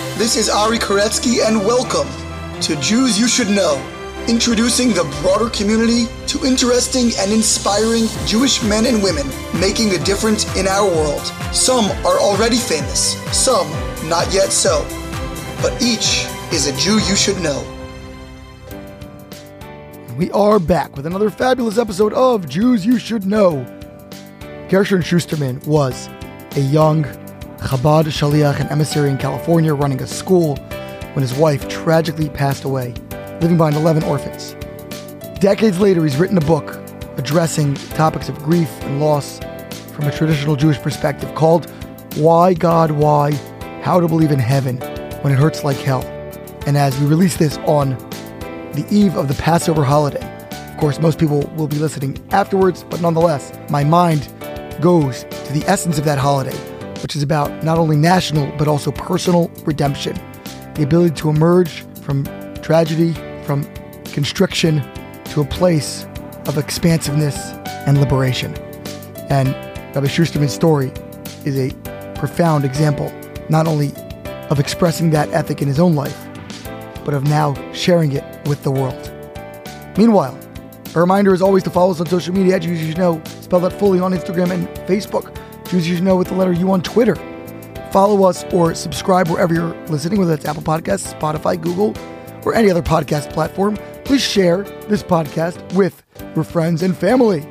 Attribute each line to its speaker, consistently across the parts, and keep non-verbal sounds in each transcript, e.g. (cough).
Speaker 1: This is Ari Koretzky, and welcome to Jews You Should Know, introducing the broader community to interesting and inspiring Jewish men and women making a difference in our world. Some are already famous, some not yet so, but each is a Jew you should know.
Speaker 2: We are back with another fabulous episode of Jews You Should Know. Gershon Schusterman was a young Chabad Shaliach and emissary in California running a school when his wife tragically passed away, leaving behind 11 orphans. Decades later, he's written a book addressing topics of grief and loss from a traditional Jewish perspective called Why God Why? How to Believe in Heaven When It Hurts Like Hell. And as we release this on the eve of the Passover holiday, of course, most people will be listening afterwards, but nonetheless, my mind goes to the essence of that holiday, which is about not only national but also personal redemption, the ability to emerge from tragedy, from constriction to a place of expansiveness and liberation. And Rabbi Schusterman's story is a profound example, not only of expressing that ethic in his own life, but of now sharing it with the world. Meanwhile, a reminder is always to follow us on social media Jews You Should Know, spell that fully on Instagram and Facebook. Jews You Know with the letter U on Twitter. Follow us or subscribe wherever you're listening, whether it's Apple Podcasts, Spotify, Google, or any other podcast platform. Please share this podcast with your friends and family.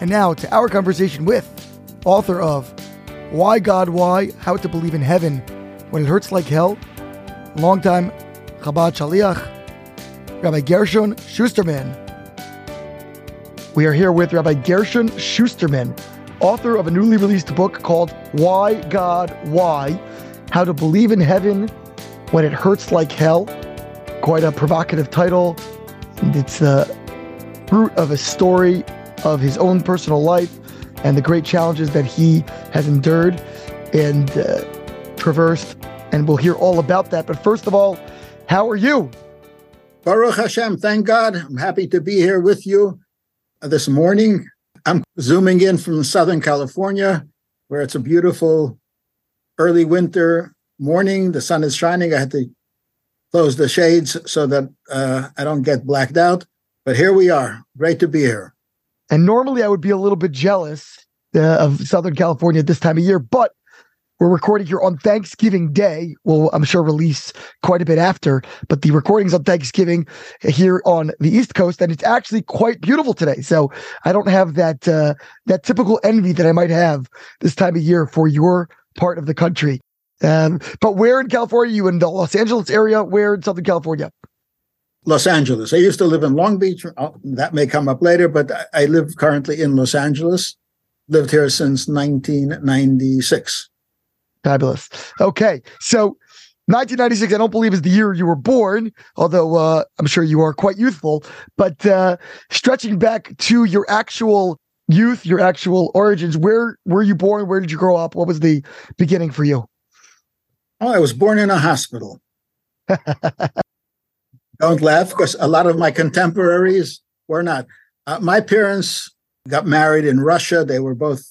Speaker 2: And now to our conversation with author of Why God Why? How to Believe in Heaven When It Hurts Like Hell, longtime Chabad Shaliach, Rabbi Gershon Schusterman. We are here with Rabbi Gershon Schusterman, author of a newly released book called Why God Why? How to Believe in Heaven When It Hurts Like Hell. Quite a provocative title. It's the root of a story of his own personal life and the great challenges that he has endured and uh, traversed. And we'll hear all about that. But first of all, how are you?
Speaker 3: Baruch Hashem, thank God. I'm happy to be here with you this morning. I'm zooming in from Southern California, where it's a beautiful early winter morning. The sun is shining. I had to close the shades so that uh, I don't get blacked out. But here we are. Great to be here.
Speaker 2: And normally I would be a little bit jealous uh, of Southern California at this time of year, but we're recording here on Thanksgiving Day. Well, I'm sure release quite a bit after, but the recordings on Thanksgiving here on the East Coast, and it's actually quite beautiful today. So I don't have that uh, that typical envy that I might have this time of year for your part of the country. Um, but where in California? You in the Los Angeles area? Where in Southern California?
Speaker 3: Los Angeles. I used to live in Long Beach. That may come up later, but I live currently in Los Angeles. Lived here since 1996.
Speaker 2: Fabulous. Okay. So 1996, I don't believe is the year you were born, although uh, I'm sure you are quite youthful. But uh, stretching back to your actual youth, your actual origins, where were you born? Where did you grow up? What was the beginning for you?
Speaker 3: Oh, I was born in a hospital. (laughs) don't laugh because a lot of my contemporaries were not. Uh, my parents got married in Russia. They were both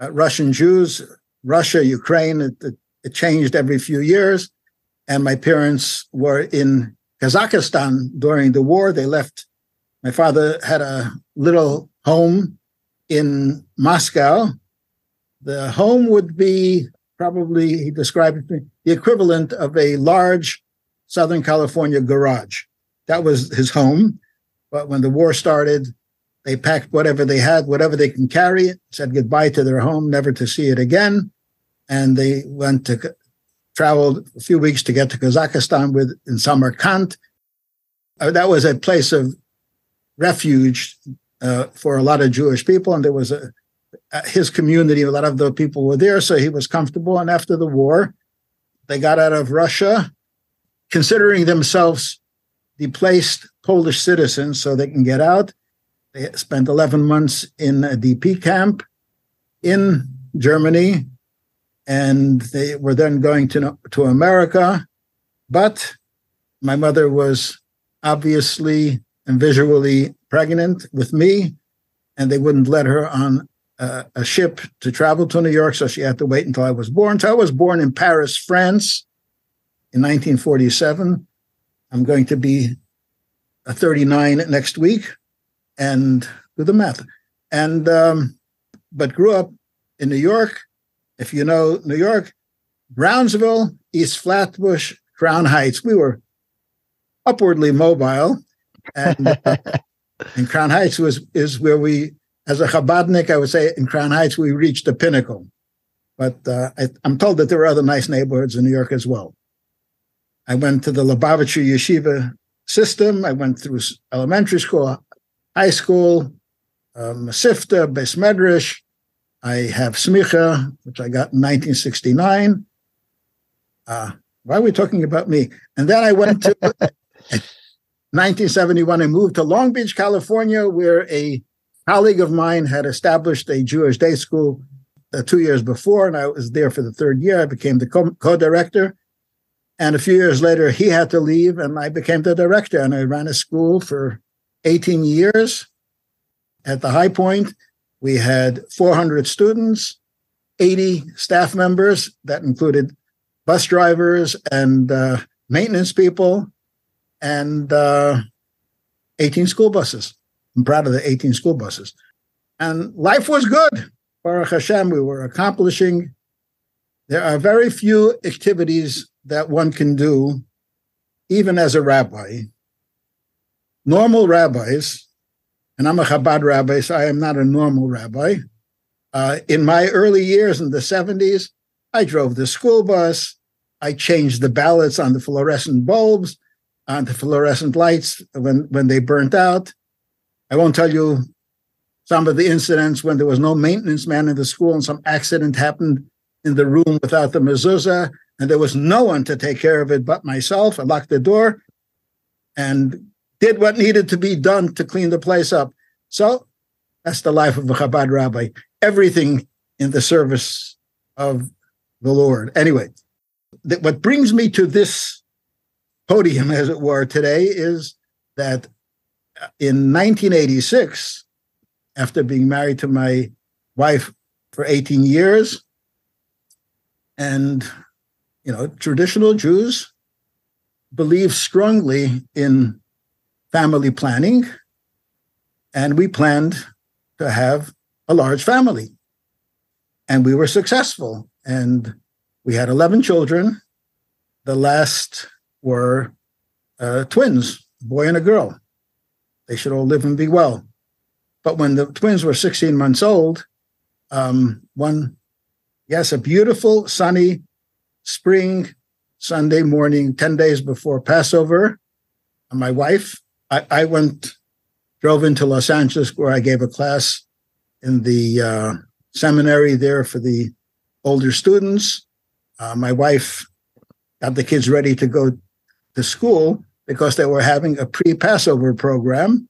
Speaker 3: uh, Russian Jews. Russia, Ukraine, it, it, it, changed every few years. And my parents were in Kazakhstan during the war. They left. My father had a little home in Moscow. The home would be probably, he described it the equivalent of a large Southern California garage. That was his home. But when the war started, they packed whatever they had, whatever they can carry, said goodbye to their home, never to see it again. And they went to traveled a few weeks to get to Kazakhstan with in Samarkand. Uh, that was a place of refuge uh, for a lot of Jewish people, and there was a, a his community. A lot of the people were there, so he was comfortable. And after the war, they got out of Russia, considering themselves displaced Polish citizens, so they can get out. They spent 11 months in a DP camp in Germany, and they were then going to, to America. But my mother was obviously and visually pregnant with me, and they wouldn't let her on a, a ship to travel to New York, so she had to wait until I was born. So I was born in Paris, France, in 1947. I'm going to be a 39 next week, and do the math. And um, but grew up in New York. If you know New York, Brownsville, East Flatbush, Crown Heights. We were upwardly mobile, and uh, (laughs) and Crown Heights was is where we, as a Chabadnik, I would say in Crown Heights we reached the pinnacle. But uh, I, am told that there were other nice neighborhoods in New York as well. I went to the Lubavitcher Yeshiva system. I went through elementary school, high school, um, Sifta, Beis Medrash. I have Smicha, which I got in 1969. Uh, why are we talking about me? And then I went to (laughs) 1971. I moved to Long Beach, California, where a colleague of mine had established a Jewish day school uh, two years before, and I was there for the third year. I became the co director. And a few years later, he had to leave, and I became the director. And I ran a school for 18 years. At the high point, we had 400 students, 80 staff members that included bus drivers and uh, maintenance people, and uh, 18 school buses. I'm proud of the 18 school buses. And life was good. Baruch Hashem, we were accomplishing. There are very few activities that one can do, even as a rabbi. Normal rabbis, and I'm a Chabad rabbi, so I am not a normal rabbi. Uh, in my early years in the 70s, I drove the school bus. I changed the ballasts on the fluorescent bulbs, on the fluorescent lights when, when they burnt out. I won't tell you some of the incidents when there was no maintenance man in the school and some accident happened in the room without the mezuzah and there was no one to take care of it but myself. I locked the door and did what needed to be done to clean the place up. So that's the life of a Chabad rabbi. Everything in the service of the Lord. Anyway, that what brings me to this podium, as it were, today is that uh, in 1986, after being married to my wife for 18 years, and you know, traditional Jews believe strongly in family planning, and we planned to have a large family. And we were successful. And we had 11 children. The last were uh, twins, a boy and a girl. They should all live and be well. But when the twins were 16 months old, um, one, yes, a beautiful sunny spring Sunday morning, 10 days before Passover, my wife, I, I went, drove into Los Angeles where I gave a class in the uh, seminary there for the older students. Uh, my wife got the kids ready to go to school because they were having a pre Passover program.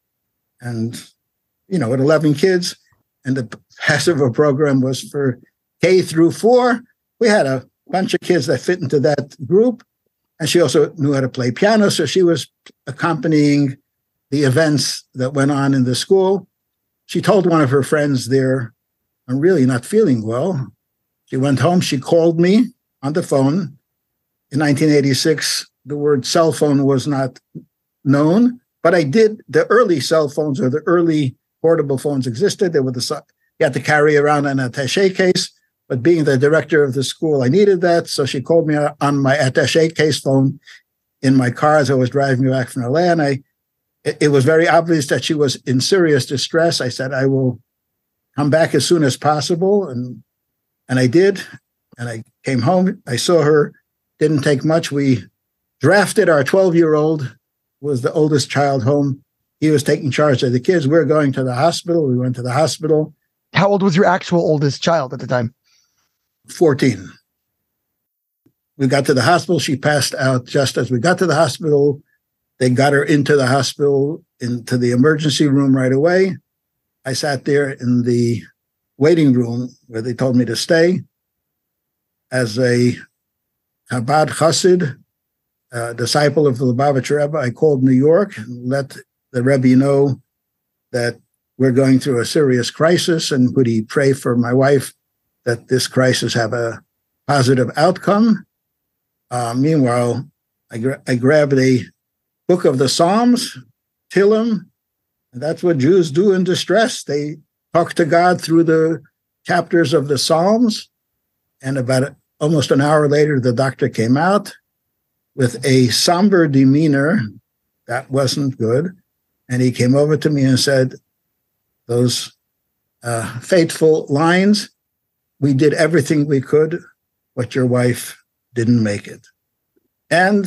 Speaker 3: And, you know, at 11 kids, and the Passover program was for K through four. We had a bunch of kids that fit into that group. And she also knew how to play piano. So she was accompanying the events that went on in the school. She told one of her friends there, I'm really not feeling well. She went home. She called me on the phone. In 1986, the word cell phone was not known, but I did. The early cell phones or the early portable phones existed. They were the you had to carry around an attaché case. But being the director of the school, I needed that. So she called me on my attaché case phone in my car as I was driving back from LA. And I, it, was very obvious that she was in serious distress. I said, I will come back as soon as possible. And, and I did. And I came home. I saw her. Didn't take much. We drafted our 12 year old, was the oldest child home. He was taking charge of the kids. We we're going to the hospital. We went to the hospital.
Speaker 2: How old was your actual oldest child at the time?
Speaker 3: 14. We got to the hospital. She passed out just as we got to the hospital. They got her into the hospital, into the emergency room right away. I sat there in the waiting room where they told me to stay. As a Chabad Chassid, disciple of the Lubavitcher Rebbe, I called New York and let the Rebbe know that we're going through a serious crisis and would he pray for my wife that this crisis have a positive outcome. Uh, meanwhile, I, gra- I grabbed a book of the Psalms, Tehillim, and that's what Jews do in distress. They talk to God through the chapters of the Psalms. And about almost an hour later, the doctor came out with a somber demeanor. That wasn't good. And he came over to me and said, Those uh, fateful lines, we did everything we could, but your wife didn't make it. And,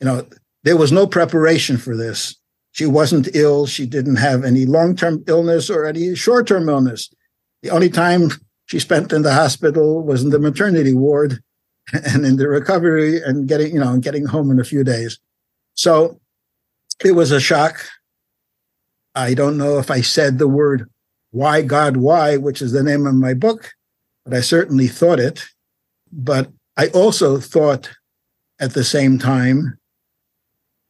Speaker 3: you know, there was no preparation for this. She wasn't ill. She didn't have any long term illness or any short term illness. The only time she spent in the hospital was in the maternity ward (laughs) and in the recovery and getting, you know, getting home in a few days. So it was a shock. I don't know if I said the word why God why, which is the name of my book, but I certainly thought it. But I also thought at the same time,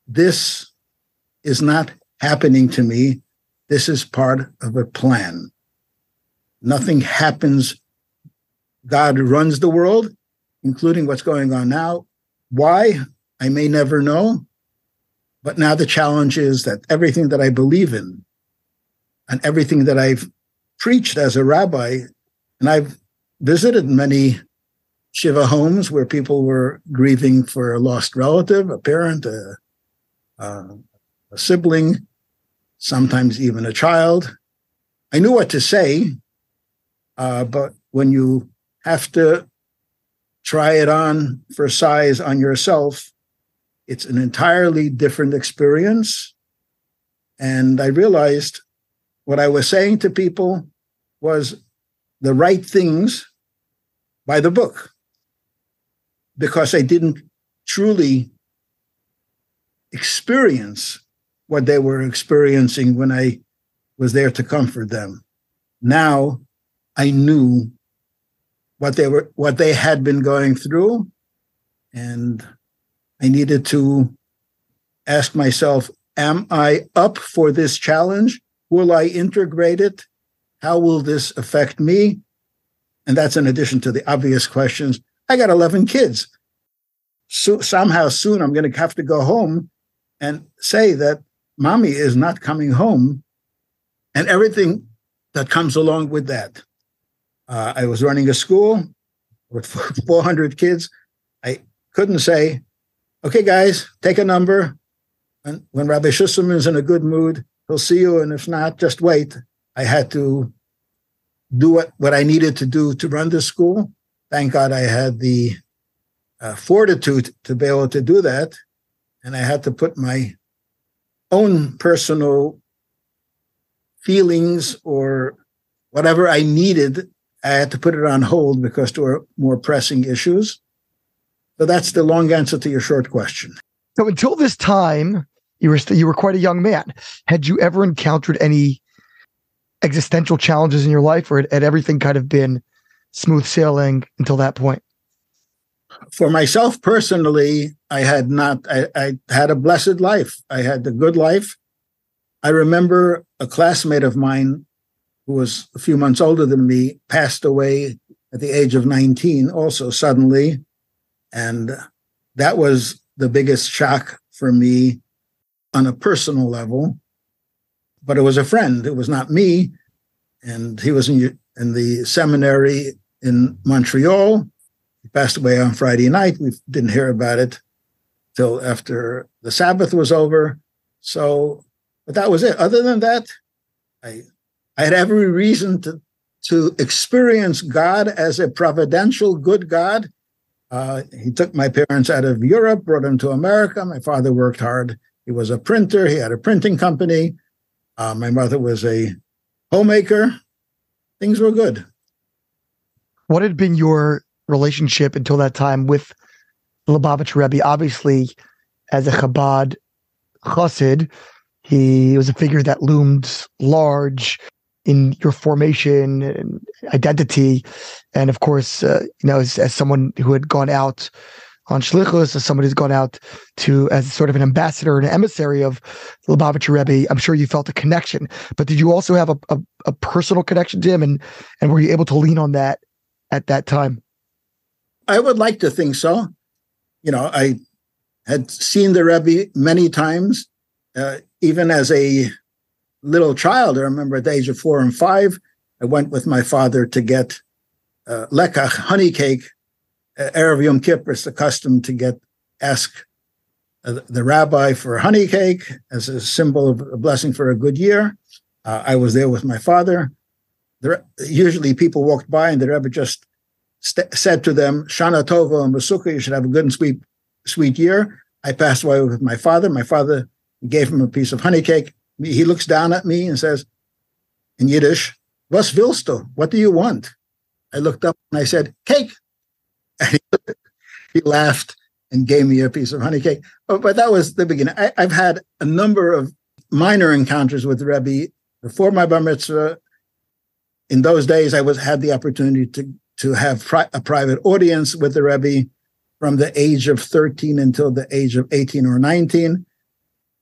Speaker 3: this is not happening to me. This is part of a plan. Nothing happens. God runs the world, including what's going on now. Why? I may never know. But now the challenge is that everything that I believe in and everything that I've preached as a rabbi, and I've visited many Shiva homes where people were grieving for a lost relative, a parent, a, a, a sibling, sometimes even a child. I knew what to say, uh, but when you have to try it on for size on yourself, it's an entirely different experience. And I realized what I was saying to people was the right things by the book because I didn't truly experience what they were experiencing when I was there to comfort them. Now I knew what they were what they had been going through and I needed to ask myself am I up for this challenge? Will I integrate it? How will this affect me? And that's in addition to the obvious questions I got 11 kids. So somehow soon I'm going to have to go home and say that mommy is not coming home and everything that comes along with that. Uh, I was running a school with (laughs) 400 kids. I couldn't say, okay, guys, take a number. And when Rabbi Schusterman is in a good mood, he'll see you. And if not, just wait. I had to do what, what I needed to do to run the school thank God I had the uh, fortitude to be able to do that. And I had to put my own personal feelings or whatever I needed, I had to put it on hold because there were more pressing issues. So that's the long answer to your short question.
Speaker 2: So until this time, you were st- you were quite a young man. Had you ever encountered any existential challenges in your life, or had, had everything kind of been smooth sailing until that point?
Speaker 3: For myself personally, I had not, I, I had a blessed life. I had a good life. I remember a classmate of mine who was a few months older than me passed away at the age of 19, also suddenly. And that was the biggest shock for me on a personal level. But it was a friend, it was not me. And he was in, in the seminary in Montreal. He passed away on Friday night. We didn't hear about it till after the Sabbath was over. So, but that was it. Other than that, I I had every reason to to experience God as a providential good God. Uh, he took my parents out of Europe, brought them to America. My father worked hard. He was a printer. He had a printing company. Uh, my mother was a homemaker. Things were good.
Speaker 2: What had been your relationship until that time with Lubavitch Rebbe? Obviously, as a Chabad chassid, he was a figure that loomed large in your formation and identity. And of course, uh, you know, as, as, someone who had gone out on Shlichus, as somebody who's gone out to as sort of an ambassador and an emissary of Lubavitcher Rebbe, I'm sure you felt a connection. But did you also have a, a, a personal connection to him, and and were you able to lean on that at that time?
Speaker 3: I would like to think so. You know, I had seen the Rebbe many times, uh, even as a little child. I remember at the age of four and five, I went with my father to get uh, lekach, honey cake. Uh, Erev Yom Kippur is the custom to get ask uh, the rabbi for honey cake as a symbol of a blessing for a good year. Uh, I was there with my father. Usually people walked by and the Rebbe just st- said to them, Shana Tova and Basukah, you should have a good and sweet, sweet year. I passed away with my father. My father gave him a piece of honey cake. He looks down at me and says, in Yiddish, Was willst du? What do you want? I looked up and I said, Cake. (laughs) He, he laughed and gave me a piece of honey cake. But, but that was the beginning. I, have had a number of minor encounters with Rebbe before my bar mitzvah. In those days, I was had the opportunity to to have pri- a private audience with the Rebbe from the age of 13 until the age of 18 or 19.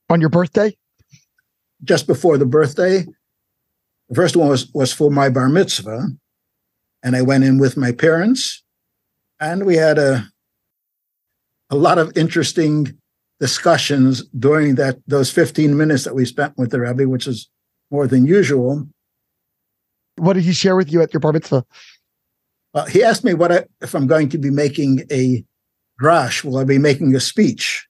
Speaker 2: On your birthday?
Speaker 3: Just before the birthday. The first one was, was for my bar mitzvah. And I went in with my parents. And we had a a lot of interesting discussions during that those 15 minutes that we spent with the Rebbe, which is more than usual.
Speaker 2: What did he share with you at your bar mitzvah?
Speaker 3: Uh, he asked me what I, if I'm going to be making a drash, will I be making a speech?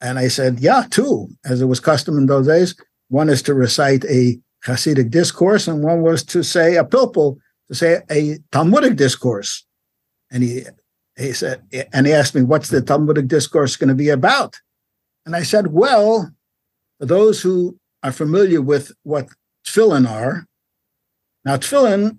Speaker 3: And I said, yeah, two, as it was custom in those days. One is to recite a Hasidic discourse, and one was to say a pilpul, to say a Talmudic discourse. And he he said, and he asked me, what's the Talmudic discourse going to be about? And I said, well, for those who are familiar with what tefillin are, now tefillin,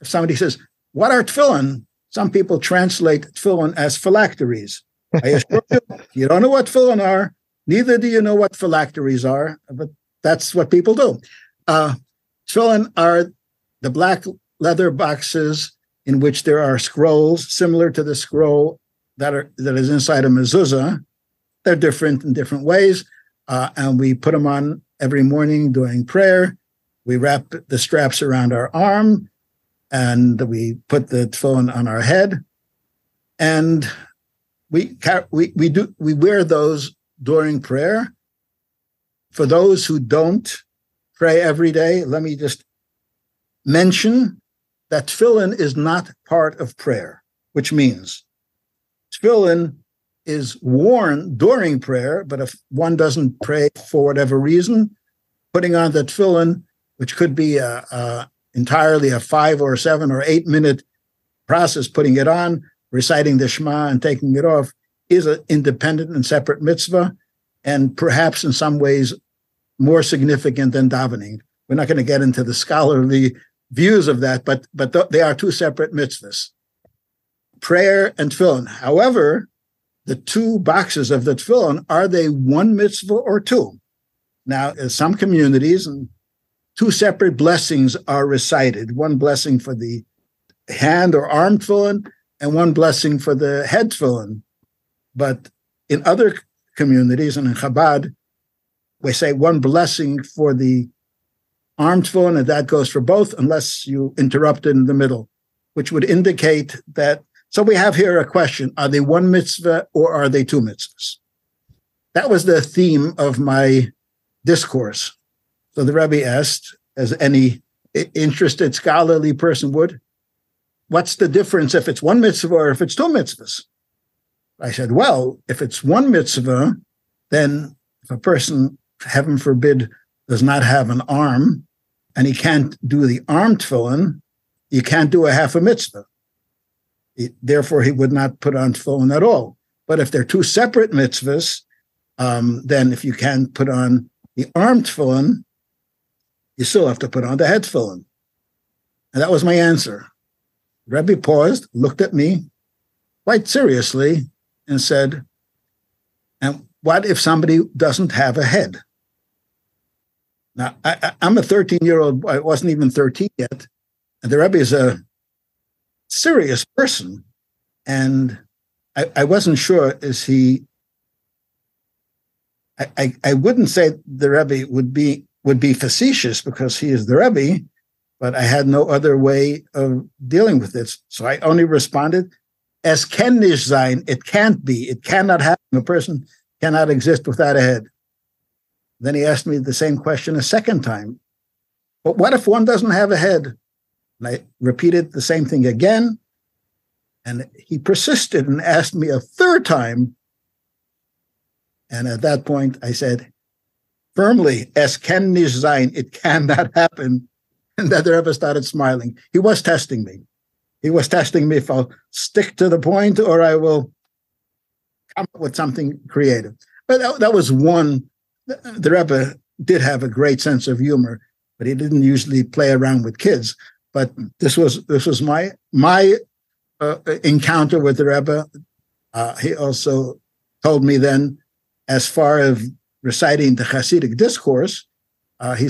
Speaker 3: if somebody says, what are tefillin? Some people translate tefillin as phylacteries. I assure you, you don't know what tefillin are, neither do you know what phylacteries are, but that's what people do. Uh, tefillin are the black leather boxes in which there are scrolls similar to the scroll that are that is inside a mezuzah. They're different in different ways, uh, and we put them on every morning during prayer. We wrap the straps around our arm, and we put the phone on our head, and we we we do we wear those during prayer. For those who don't pray every day, let me just mention that tefillin is not part of prayer, which means tefillin is worn during prayer, but if one doesn't pray for whatever reason, putting on the tefillin, which could be a, a entirely a five or seven or eight minute process, putting it on, reciting the Shema, and taking it off, is an independent and separate mitzvah, and perhaps in some ways more significant than davening. We're not going to get into the scholarly views of that, but but th- they are two separate mitzvahs, prayer and tefillin. However, the two boxes of the tefillin are they one mitzvah or two? Now, in some communities, and two separate blessings are recited: one blessing for the hand or arm tefillin, and one blessing for the head tefillin. But in other communities and in Chabad, we say one blessing for the arm phone, and that goes for both unless you interrupt in the middle, which would indicate that. So we have here a question Are they one mitzvah or are they two mitzvahs? That was the theme of my discourse. So the Rebbe asked, as any interested scholarly person would, what's the difference if it's one mitzvah or if it's two mitzvahs? I said, well, if it's one mitzvah, then if a person, heaven forbid, does not have an arm, and he can't do the arm tefillin, you can't do a half a mitzvah. He, therefore, he would not put on tefillin at all. But if they're two separate mitzvahs, um, then if you can't put on the arm tefillin, you still have to put on the head tefillin. And that was my answer. Rebbe paused, looked at me quite seriously, and said, And what if somebody doesn't have a head? Now, I, am a 13 year old, I wasn't even 13 yet. And the Rebbe is a serious person. And I, I wasn't sure, is he, I, I wouldn't say the Rebbe would be would be facetious because he is the Rebbe, but I had no other way of dealing with this. So I only responded, as ken nicht sein, it can't be, it cannot happen. A person cannot exist without a head. Then he asked me the same question a second time. But what if one doesn't have a head? And I repeated the same thing again. And he persisted and asked me a third time. And at that point, I said, firmly, es kann nicht sein, it cannot happen. And that Rebbe started smiling. He was testing me. He was testing me if I'll stick to the point or I will come up with something creative. But that, that was one. The Rebbe did have a great sense of humor, but he didn't usually play around with kids. But this was this was my my uh, encounter with the Rebbe. Uh, he also told me then, as far as reciting the Hasidic discourse, uh, he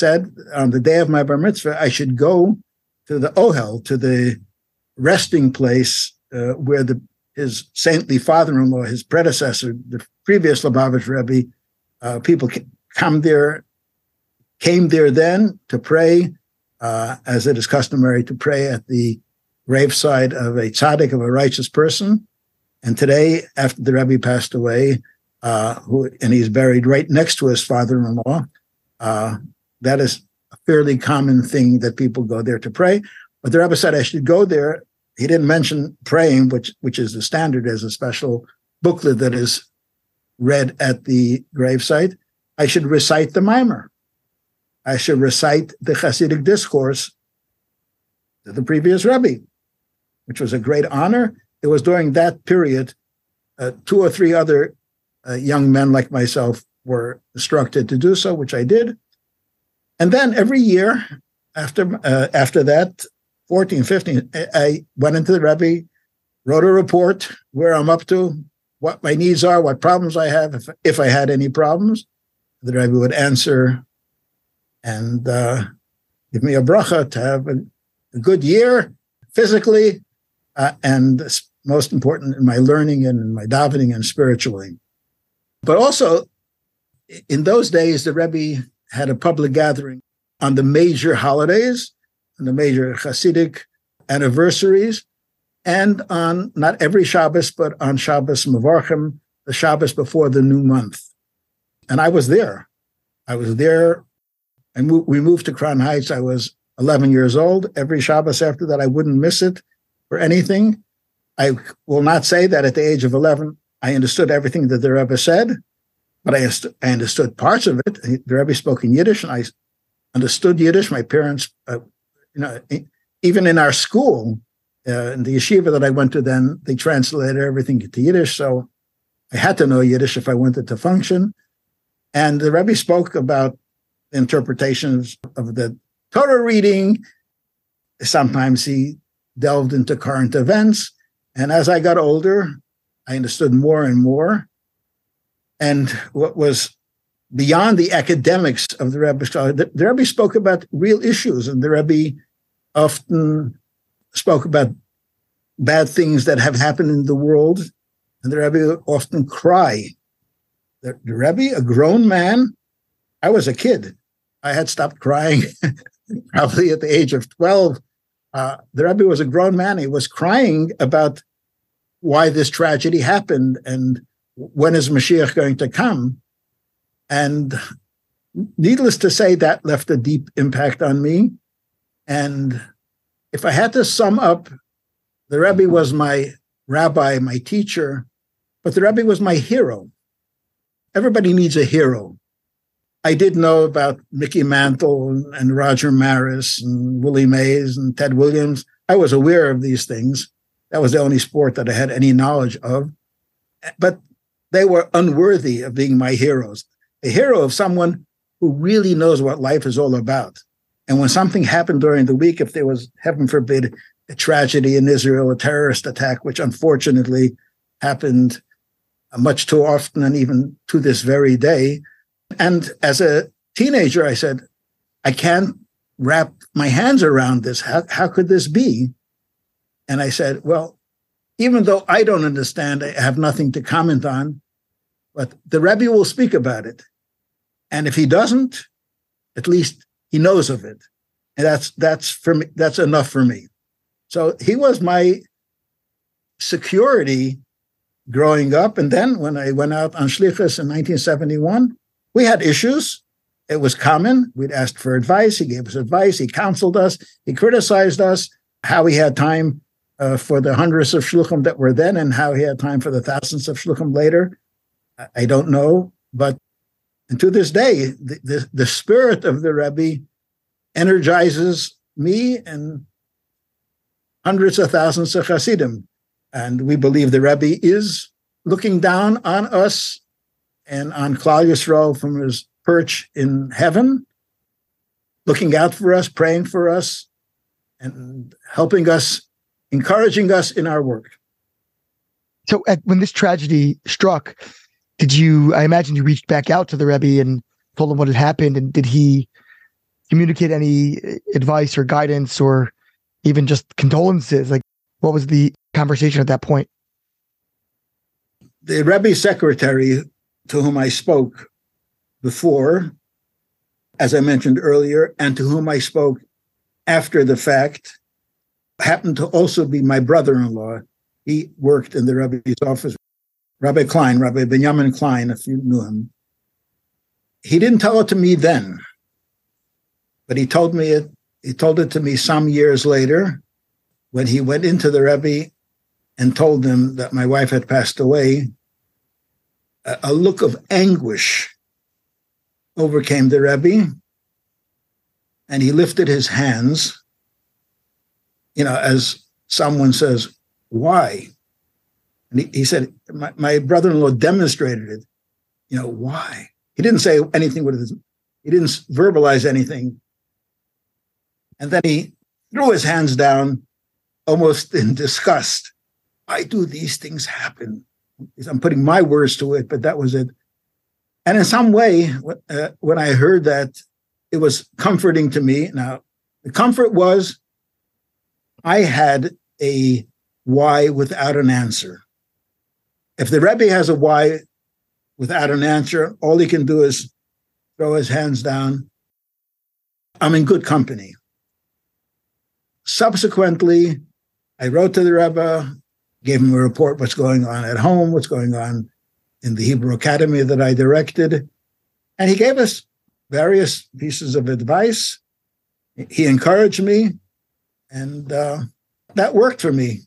Speaker 3: said on the day of my bar mitzvah, I should go to the Ohel, to the resting place uh, where the his saintly father-in-law, his predecessor, the previous Lubavitch Rebbe, uh, people come there, came there then to pray, uh, as it is customary to pray at the graveside of a tzaddik, of a righteous person. And today, after the Rebbe passed away, uh, who and he's buried right next to his father-in-law, uh, that is a fairly common thing that people go there to pray. But the Rebbe said I should go there. He didn't mention praying, which which is the standard as a special booklet that is read at the gravesite. I should recite the maamar. I should recite the Hasidic discourse to the previous Rebbe which was a great honor. It was during that period, uh, two or three other uh, young men like myself were instructed to do so, which I did. And then every year after uh, after that, 14, 15, I went into the Rebbe, wrote a report where I'm up to, what my needs are, what problems I have, if, if I had any problems. The Rebbe would answer and uh, give me a bracha to have a, a good year physically uh, and most important in my learning and in my davening and spiritually. But also, in those days, the Rebbe had a public gathering on the major holidays, on the major Hasidic anniversaries, and on not every Shabbos, but on Shabbos Mevarchim, the Shabbos before the new month. And I was there. I was there. And we moved to Crown Heights. I was 11 years old. Every Shabbos after that, I wouldn't miss it for anything. I will not say that at the age of 11, I understood everything that the Rebbe said, but I, I understood parts of it. The Rebbe spoke in Yiddish, and I understood Yiddish. My parents, uh, you know, even in our school, uh, in the yeshiva that I went to then, they translated everything to Yiddish. So I had to know Yiddish if I wanted to function. And the Rebbe spoke about interpretations of the Torah reading. Sometimes he delved into current events. And as I got older, I understood more and more. And what was beyond the academics of the Rebbe, the, Rebbe spoke about real issues, and the Rebbe often spoke about bad things that have happened in the world, and the Rebbe often cry. The, the Rebbe, a grown man, I was a kid. I had stopped crying (laughs) probably at the age of 12 uh, the Rebbe was a grown man. He was crying about why this tragedy happened and when is Mashiach going to come. And needless to say, that left a deep impact on me. And if I had to sum up, the Rebbe was my rabbi, my teacher, but the Rebbe was my hero. Everybody needs a hero. I did know about Mickey Mantle and, Roger Maris and Willie Mays and Ted Williams. I was aware of these things. That was the only sport that I had any knowledge of. But they were unworthy of being my heroes. A hero of someone who really knows what life is all about. And when something happened during the week, if there was, heaven forbid, a tragedy in Israel, a terrorist attack, which unfortunately happened uh, much too often and even to this very day, and as a teenager, I said, I can't wrap my hands around this. How, how could this be? And I said, well, even though I don't understand, I have nothing to comment on, but the Rebbe will speak about it. And if he doesn't, at least he knows of it. And that's that's for me, that's enough for me. So he was my security growing up. And then when I went out on Shlichus in 1971, we had issues. It was common. We'd asked for advice. He gave us advice. He counseled us. He criticized us. How he had time uh, for the hundreds of shluchim that were then and how he had time for the thousands of shluchim later. I don't know. But and to this day, the, the, the spirit of the Rebbe energizes me and hundreds of thousands of Hasidim. And we believe the Rebbe is looking down on us and on Klal Yisrael from his perch in heaven, looking out for us, praying for us, and helping us, encouraging us in our work.
Speaker 2: So, at, when this tragedy struck, did you? I imagine you reached back out to the Rebbe and told him what had happened, and did he communicate any uh, advice or guidance or even just condolences? Like, what was the conversation at that point?
Speaker 3: The Rebbe secretary to whom I spoke before, as I mentioned earlier, and to whom I spoke after the fact, happened to also be my brother in law. He worked in the Rebbe's office, Rabbi Klein, Rabbi Benjamin Klein, if you knew him. He didn't tell it to me then, but he told me it. He told it to me some years later when he went into the Rebbe and told them that my wife had passed away. A, a look of anguish overcame the Rebbe, and he lifted his hands. You know, as someone says, "Why?" And he, he said, my, my brother-in-law demonstrated it. You know, why? He didn't say anything with his, he didn't verbalize anything. And then he threw his hands down almost in disgust. Why do these things happen? I'm putting my words to it, but that was it. And in some way, uh, when I heard that, it was comforting to me. Now, the comfort was I had a why without an answer. If the Rebbe has a why without an answer, all he can do is throw his hands down. I'm in good company. Subsequently, I wrote to the Rebbe, gave him a report what's going on at home, what's going on in the Hebrew Academy that I directed. And he gave us various pieces of advice. He encouraged me, and uh, that worked for me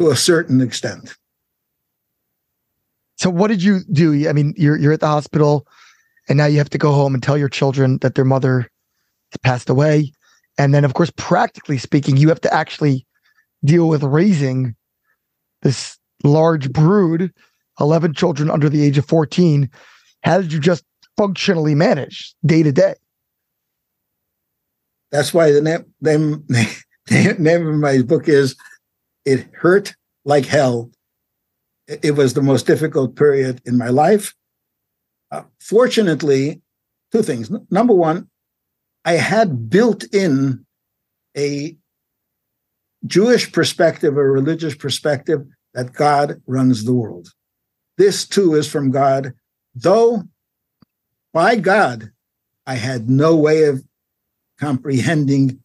Speaker 3: to a certain extent.
Speaker 2: So, what did you do? I mean, you're you're at the hospital, and now you have to go home and tell your children that their mother passed away, and then, of course, practically speaking, you have to actually deal with raising this large brood, 11 children under the age of 14. How did you just functionally manage day to day?
Speaker 3: That's why the name, (laughs) name, name of my book is It Hurt Like Hell. It was the most difficult period in my life. Uh, fortunately, two things. Number one, I had built in a Jewish perspective, a religious perspective, that God runs the world. This too is from God, though by God, I had no way of comprehending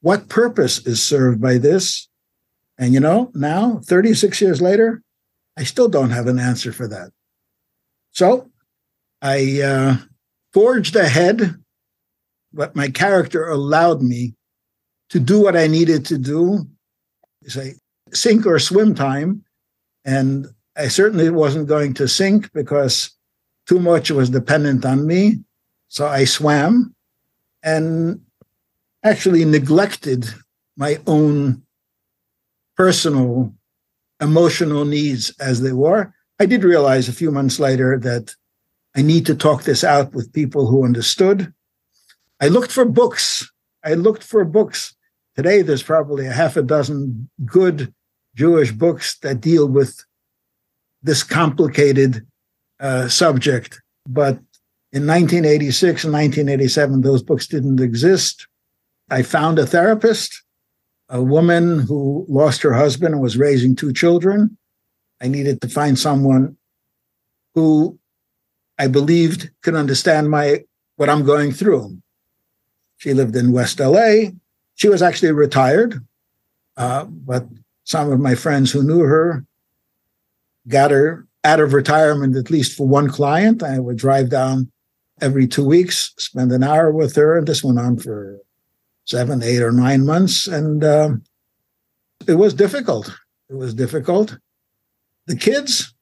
Speaker 3: what purpose is served by this. And you know, now, 36 years later, I still don't have an answer for that. So I uh, forged ahead, but my character allowed me to do what I needed to do, say sink or swim time. And I certainly wasn't going to sink because too much was dependent on me. So I swam and actually neglected my own personal emotional needs as they were. I did realize a few months later that I need to talk this out with people who understood. I looked for books. I looked for books Today, there's probably a half a dozen good Jewish books that deal with this complicated uh, subject. But in 1986 and 1987, those books didn't exist. I found a therapist, a woman who lost her husband and was raising two children. I needed to find someone who I believed could understand my what I'm going through. She lived in West LA. She was actually retired, uh, but some of my friends who knew her got her out of retirement, at least for one client. I would drive down every two weeks, spend an hour with her. And this went on for seven, eight, or nine months. And um, it was difficult. It was difficult. The kids,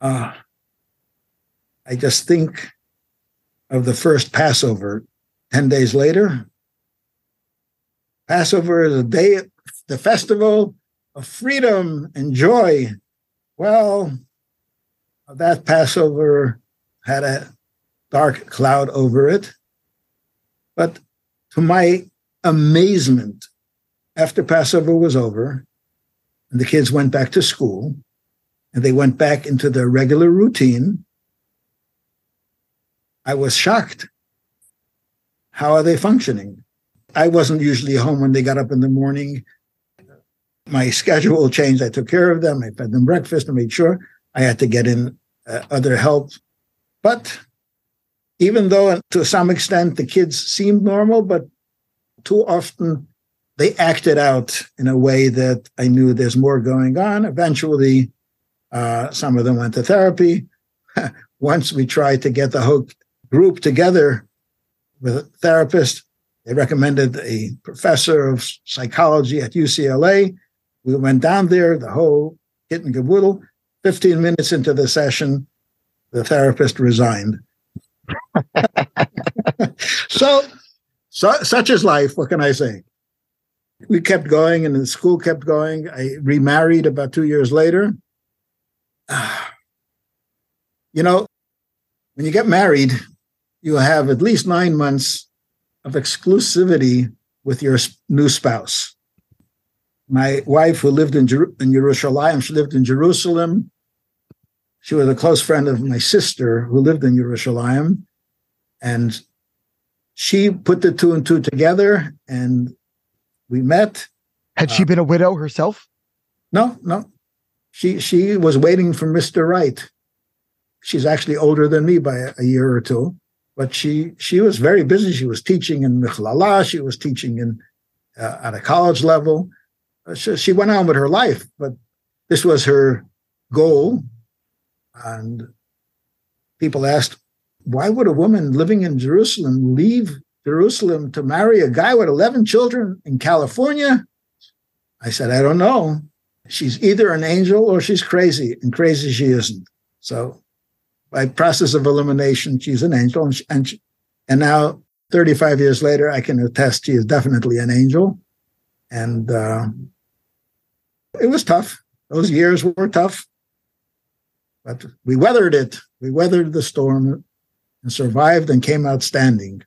Speaker 3: uh, I just think of the first Passover 10 days later. Passover is a day, the festival of freedom and joy. Well, that Passover had a dark cloud over it. But to my amazement, after Passover was over, and the kids went back to school, and they went back into their regular routine, I was shocked. How are they functioning? I wasn't usually home when they got up in the morning. My schedule changed. I took care of them. I fed them breakfast and made sure I had to get in uh, other help. But even though to some extent the kids seemed normal, but too often they acted out in a way that I knew there's more going on. Eventually, uh, some of them went to therapy. (laughs) Once we tried to get the whole group together with a therapist, they recommended a professor of psychology at UCLA. We went down there, the whole kit and caboodle. 15 minutes into the session, the therapist resigned. (laughs) so, so, such is life. What can I say? We kept going, and the school kept going. I remarried about two years later. (sighs) You know, when you get married, you have at least nine months of exclusivity with your new spouse. My wife, who lived in, Jer- in Jerusalem, she lived in Jerusalem. She was a close friend of my sister who lived in Jerusalem. And she put the two and two together and we met.
Speaker 2: Had she uh, been a widow herself?
Speaker 3: No, no. She she was waiting for Mr. Right. She's actually older than me by a, a year or two but she she was very busy. She was teaching in Michlala. She was teaching in uh, at a college level. Uh, she, she, went on with her life, but this was her goal. And people asked, why would a woman living in Jerusalem leave Jerusalem to marry a guy with 11 children in California? I said, I don't know. She's either an angel or she's crazy, and crazy she isn't. So by process of elimination, she's an angel. And, she, and, she, and now, 35 years later, I can attest she is definitely an angel. And uh, it was tough. Those years were tough. But we weathered it. We weathered the storm and survived and came out standing.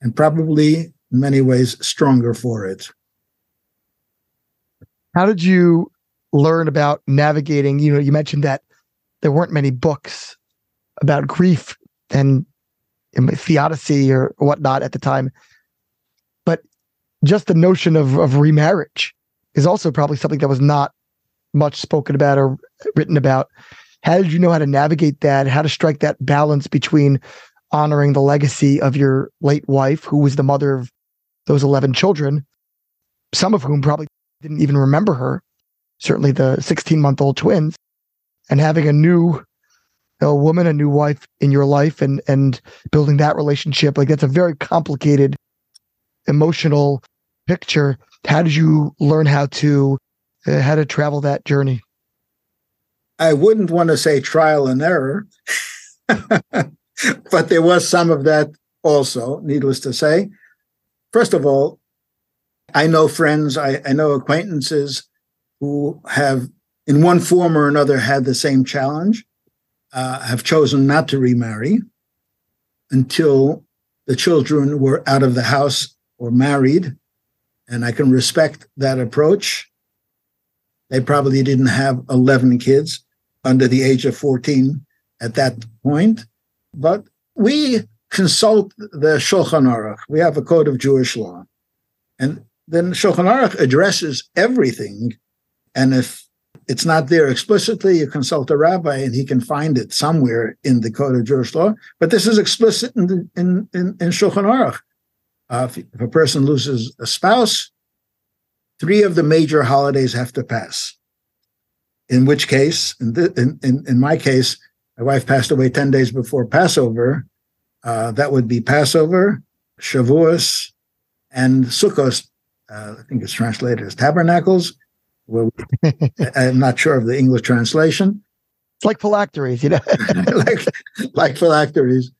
Speaker 3: And probably in many ways stronger for it.
Speaker 2: How did you learn about navigating? You know, you mentioned that there weren't many books about grief and theodicy or whatnot at the time. But just the notion of, of remarriage is also probably something that was not much spoken about or written about. How did you know how to navigate that? How to strike that balance between honoring the legacy of your late wife, who was the mother of those 11 children, some of whom probably didn't even remember her, certainly the 16 month old twins, and having a new a woman, a new wife in your life, and and building that relationship. Like that's a very complicated, emotional picture. How did you learn how to uh, how to travel that journey?
Speaker 3: I wouldn't want to say trial and error, (laughs) but there was some of that also. Needless to say, first of all, I know friends, I, I know acquaintances who have, in one form or another, had the same challenge uh, have chosen not to remarry until the children were out of the house or married. And I can respect that approach. They probably didn't have 11 kids under the age of 14 at that point. But we consult the Shulchan Aruch. We have a code of Jewish law. And then Shulchan Aruch addresses everything. And if it's not there explicitly. You consult a rabbi, and he can find it somewhere in the Code of Jewish law. But this is explicit in the, in, in, in Shulchan Aruch. Uh, if, if, a person loses a spouse, three of the major holidays have to pass. In which case, in, the, in, in, in, my case, my wife passed away 10 days before Passover. Uh, that would be Passover, Shavuos, and Sukkot. Uh, I think it's translated as tabernacles. Well, (laughs) I'm not sure of the English translation.
Speaker 2: It's like phylacteries, you know, (laughs) (laughs)
Speaker 3: like like phylacteries,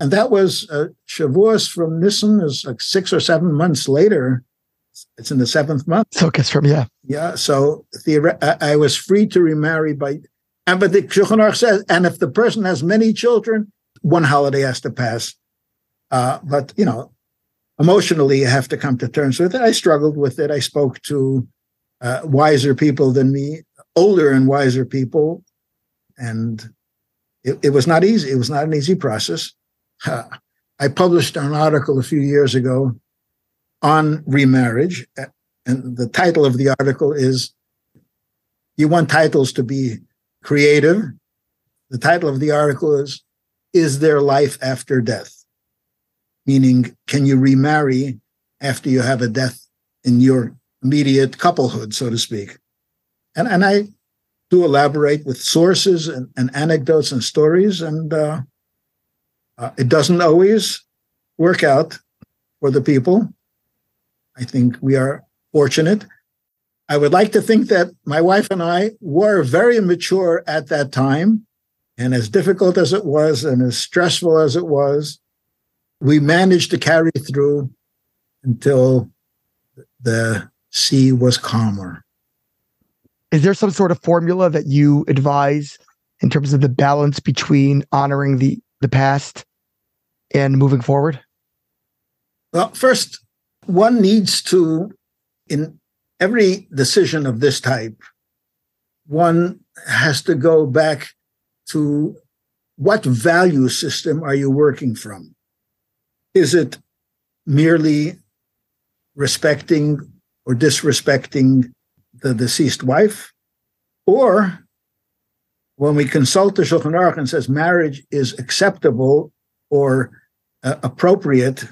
Speaker 3: and that was uh, Shavuos from Nisan is like six or seven months later. It's in the seventh month.
Speaker 2: Sukkot from yeah,
Speaker 3: yeah. So theoret- I, I was free to remarry by, and but the Shulchan Aruch says, and if the person has many children, one holiday has to pass. Uh, but you know, emotionally, you have to come to terms with it. I struggled with it. I spoke to uh, wiser people than me, older and wiser people, and it, it, was not easy. It was not an easy process. Uh, (laughs) I published an article a few years ago on remarriage, and the title of the article is "You want titles to be creative." The title of the article is "Is there life after death?" Meaning, can you remarry after you have a death in your immediate couplehood, so to speak? And and I do elaborate with sources and, and anecdotes and stories. And uh, uh, it doesn't always work out for the people. I think we are fortunate. I would like to think that my wife and I were very mature at that time. And as difficult as it was and as stressful as it was, we managed to carry through until the sea was calmer
Speaker 2: is there some sort of formula that you advise in terms of the balance between honoring the the past and moving forward?
Speaker 3: Well, first, one needs to, in every decision of this type, one has to go back to what value system are you working from? Is it merely respecting or disrespecting the deceased wife, or when we consult the Shulchan Aruch and says marriage is acceptable or uh, appropriate,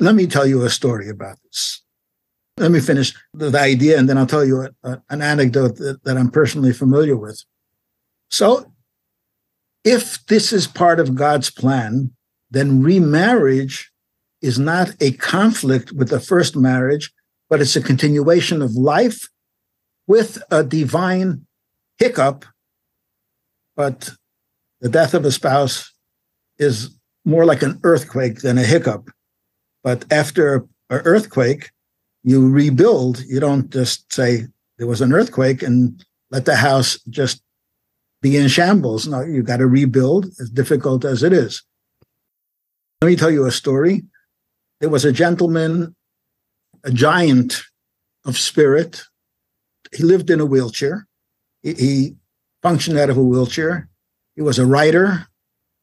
Speaker 3: let me tell you a story about this. Let me finish the, idea, and then I'll tell you a, a, an anecdote that, that I'm personally familiar with. So, if this is part of God's plan, then remarriage is not a conflict with the first marriage, but it's a continuation of life with a divine hiccup, but the death of a spouse is more like an earthquake than a hiccup. But after an earthquake, you rebuild. You don't just say there was an earthquake and let the house just be in shambles. No, you got to rebuild, as difficult as it is. Let me tell you a story. There was a gentleman, a giant of spirit, he lived in a wheelchair. He, he functioned out of a wheelchair. He was a writer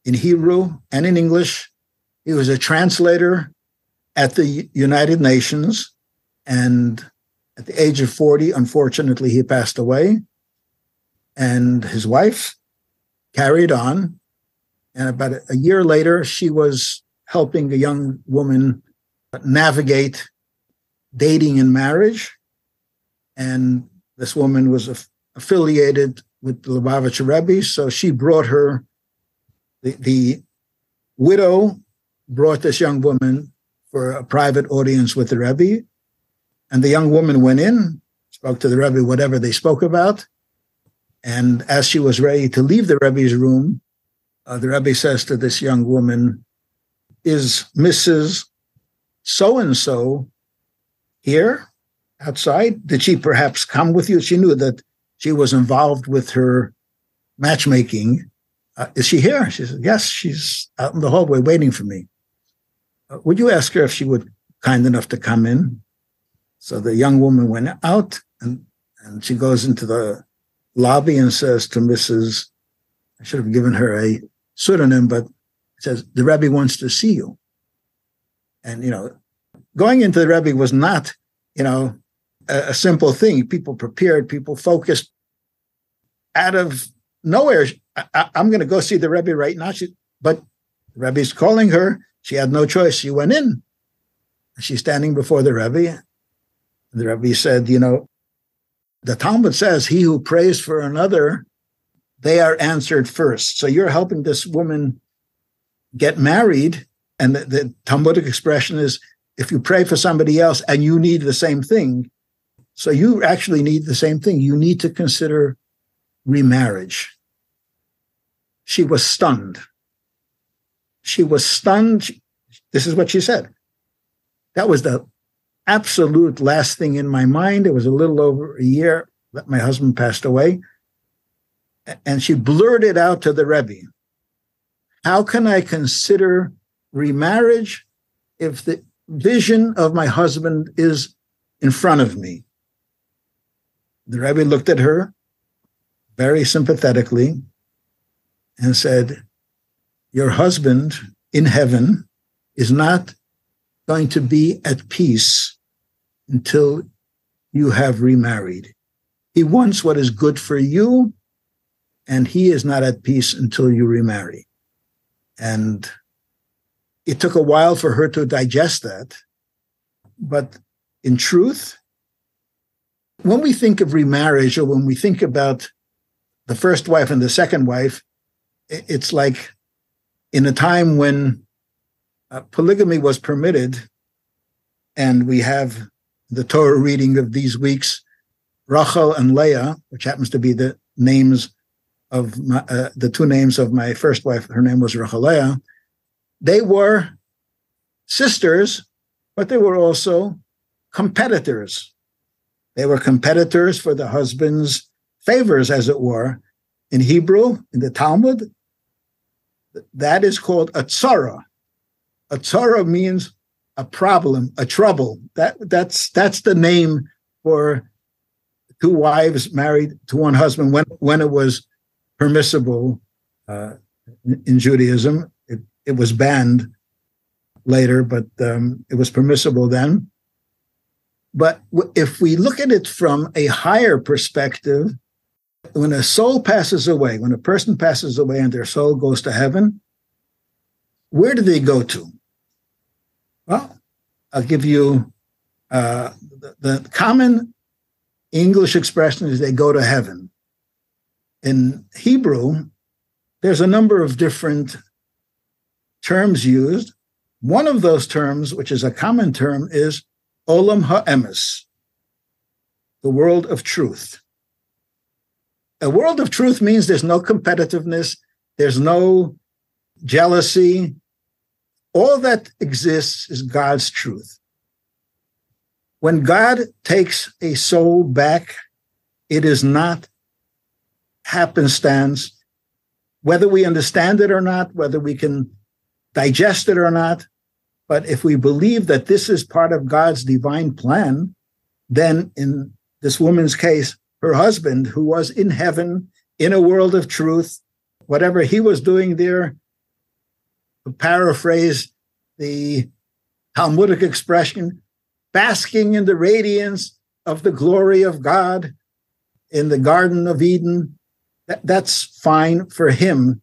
Speaker 3: in Hebrew and in English. He was a translator at the United Nations. And at the age of 40, unfortunately, he passed away. And his wife carried on. And about a year later, she was helping a young woman navigate dating and marriage. And this woman was af- affiliated with the Lubavitcher Rebbe, so she brought her. The, the widow brought this young woman for a private audience with the Rebbe, and the young woman went in, spoke to the Rebbe, whatever they spoke about, and as she was ready to leave the Rebbe's room, uh, the Rebbe says to this young woman, "Is Mrs. So and So here?" outside? Did she perhaps come with you? She knew that she was involved with her matchmaking. Uh, is she here? She said, Yes, she's out in the hallway waiting for me. Uh, would you ask her if she would kind enough to come in? So the young woman went out and, and she goes into the lobby and says to Mrs. I should have given her a pseudonym, but says, The Rebbe wants to see you. And, you know, going into the Rebbe was not, you know, a, a simple thing. People prepared, people focused. Out of nowhere, I, am going to go see the Rebbe right now. She, but the calling her. She had no choice. She went in. She's standing before the Rebbe. The Rebbe said, you know, the Talmud says, he who prays for another, they are answered first. So you're helping this woman get married. And the, the Talmudic expression is, if you pray for somebody else and you need the same thing, so you actually need the same thing. You need to consider remarriage. She was stunned. She was stunned. This is what she said. That was the absolute last thing in my mind. It was a little over a year that my husband passed away. And she blurted out to the Rebbe, How can I consider remarriage if the vision of my husband is in front of me? The Rebbe looked at her very sympathetically and said, Your husband in heaven is not going to be at peace until you have remarried. He wants what is good for you, and he is not at peace until you remarry. And it took a while for her to digest that. But in truth, when we think of remarriage or when we think about the first wife and the second wife, it's like in a time when uh, polygamy was permitted, and we have the Torah reading of these weeks, Rachel and Leah, which happens to be the names of my, uh, the two names of my first wife. Her name was Rachel Leah. They were sisters, but they were also competitors. They were competitors for the husband's favors, as it were. In Hebrew, in the Talmud, that is called a tzara. A tzara means a problem, a trouble. That that's that's the name for two wives married to one husband when when it was permissible uh, in Judaism. It, it was banned later, but um, it was permissible then. But if we look at it from a higher perspective, when a soul passes away, when a person passes away and their soul goes to heaven, where do they go to? Well, I'll give you uh, the, the common English expression is they go to heaven. In Hebrew, there's a number of different terms used. One of those terms, which is a common term, is Olam Ha'emes, the world of truth. A world of truth means there's no competitiveness, there's no jealousy. All that exists is God's truth. When God takes a soul back, it is not happenstance. Whether we understand it or not, whether we can digest it or not, but if we believe that this is part of God's divine plan, then in this woman's case, her husband, who was in heaven, in a world of truth, whatever he was doing there, to paraphrase the Talmudic expression, basking in the radiance of the glory of God in the Garden of Eden. That, that's fine for him,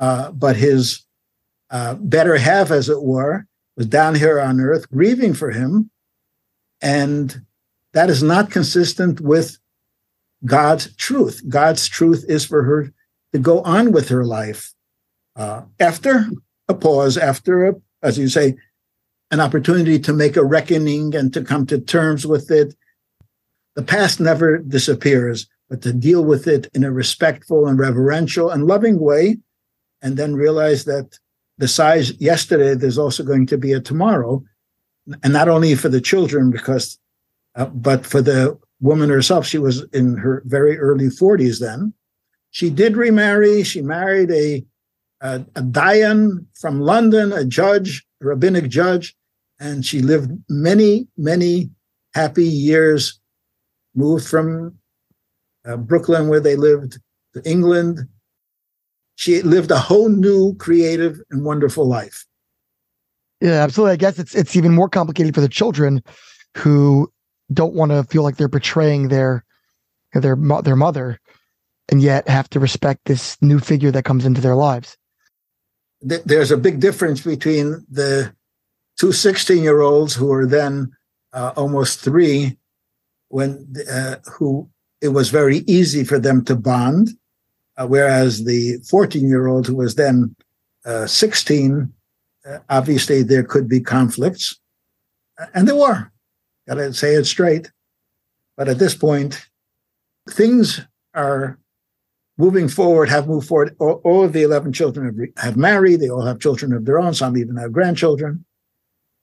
Speaker 3: uh, but his uh, better half, as it were, was down here on earth grieving for him. And that is not consistent with God's truth. God's truth is for her to go on with her life uh, after a pause, after, a, as you say, an opportunity to make a reckoning and to come to terms with it. The past never disappears, but to deal with it in a respectful and reverential and loving way, and then realize that besides yesterday, there's also going to be a tomorrow, and not only for the children, because, uh, but for the woman herself. She was in her very early 40s then. She did remarry. She married a, a, a Dayan from London, a judge, a rabbinic judge, and she lived many, many happy years. Moved from uh, Brooklyn, where they lived, to England. She lived a whole new, creative, and wonderful life.
Speaker 2: Yeah, absolutely. I guess it's it's even more complicated for the children who don't want to feel like they're betraying their their their mother and yet have to respect this new figure that comes into their lives
Speaker 3: there's a big difference between the two 16 year olds who are then uh, almost three when uh, who it was very easy for them to bond, uh, whereas the 14 year old who was then uh, 16, uh, obviously there could be conflicts, and there were. Got to say it straight. But at this point, things are moving forward, have moved forward. All, all of the 11 children have, re- have, married. They all have children of their own. Some even have grandchildren.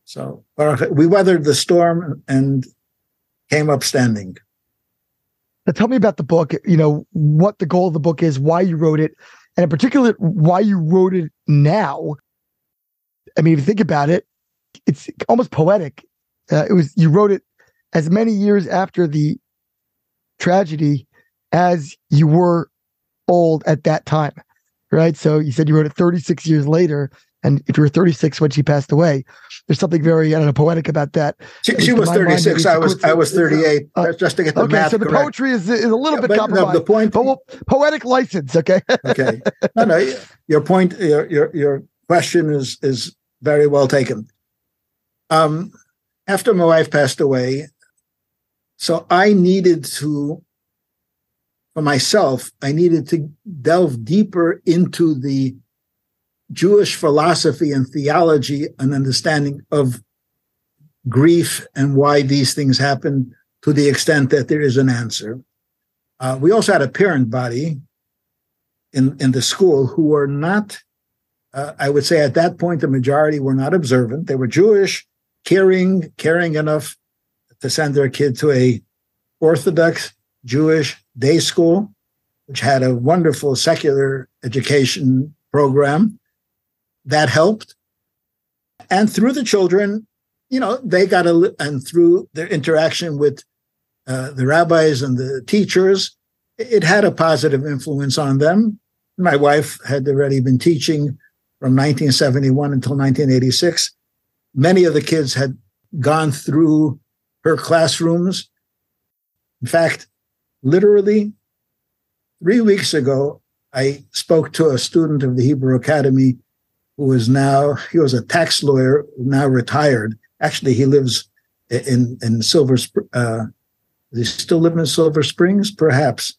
Speaker 3: So we weathered the storm and came up standing.
Speaker 2: Now tell me about the book, you know, what the goal of the book is, why you wrote it, and in particular, why you wrote it now. I mean, if you think about it, it's almost poetic. Uh, it was, you wrote it as many years after the tragedy as you were old at that time, right? So you said you wrote it 36 years later. And if you were 36 when she passed away, there's something very I don't know poetic about that.
Speaker 3: She, she was 36. I was I was 38. Uh, just to get the
Speaker 2: okay,
Speaker 3: math
Speaker 2: so the
Speaker 3: correct.
Speaker 2: poetry is, is a little
Speaker 3: Yeah,
Speaker 2: bit compromised.
Speaker 3: no, the point-
Speaker 2: but we'll, poetic license, okay? (laughs)
Speaker 3: okay. No, no. Your point, your your your question is is very well taken. Um, after my wife passed away, so I needed to, for myself, I needed to delve deeper into the Jewish philosophy and theology and understanding of grief and why these things happen to the extent that there is an answer. Uh, we also had a parent body in, in the school who were not, uh, I would say at that point, the majority were not observant. They were Jewish, caring, caring enough to send their kid to a Orthodox Jewish day school, which had a wonderful secular education program. That helped. And through the children, you know, they got a, and through their interaction with uh, the rabbis and the teachers, it had a positive influence on them. My wife had already been teaching from 1971 until 1986. Many of the kids had gone through her classrooms. In fact, literally three weeks ago, I spoke to a student of the Hebrew Academy who is now, he was a tax lawyer, now retired. Actually, he lives in, in Silver, uh, he still live in Silver Springs? Perhaps.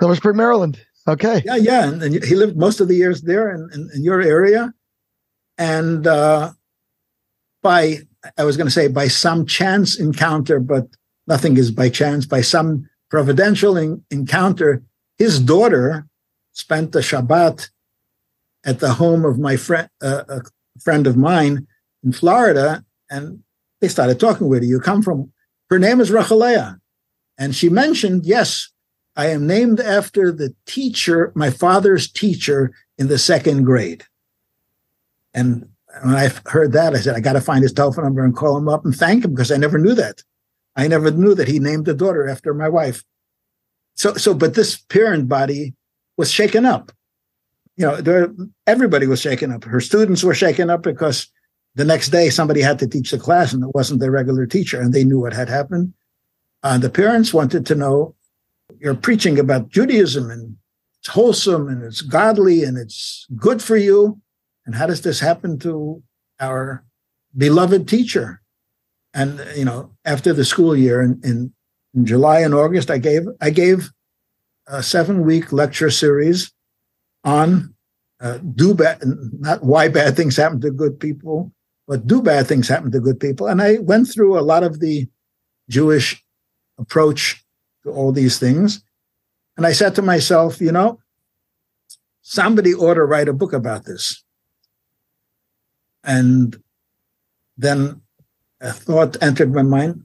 Speaker 2: Silver Spring, Maryland. Okay.
Speaker 3: Yeah, yeah. And, and he lived most of the years there in, in, in your area. And uh, by, I was going to say, by some chance encounter, but nothing is by chance, by some providential en- encounter, his daughter spent the Shabbat at the home of my friend, uh, a friend of mine in Florida. And they started talking, Where do you come from? Her name is Rachalea. And she mentioned, yes, I am named after the teacher, my father's teacher in the second grade. And when I heard that, I said, I got to find his telephone number and call him up and thank him because I never knew that. I never knew that he named the daughter after my wife. So, so, but this parent body was shaken up. You know, there, everybody was shaken up. Her students were shaken up because the next day somebody had to teach the class and it wasn't their regular teacher and they knew what had happened. And the parents wanted to know you're preaching about Judaism and it's wholesome and it's godly and it's good for you. And how does this happen to our beloved teacher? And you know, after the school year in, in, in July and August, I gave I gave a seven week lecture series on uh, do bad, not why bad things happen to good people, but do bad things happen to good people. And I went through a lot of the Jewish approach to all these things. And I said to myself, you know, somebody ought to write a book about this. And then a thought entered my mind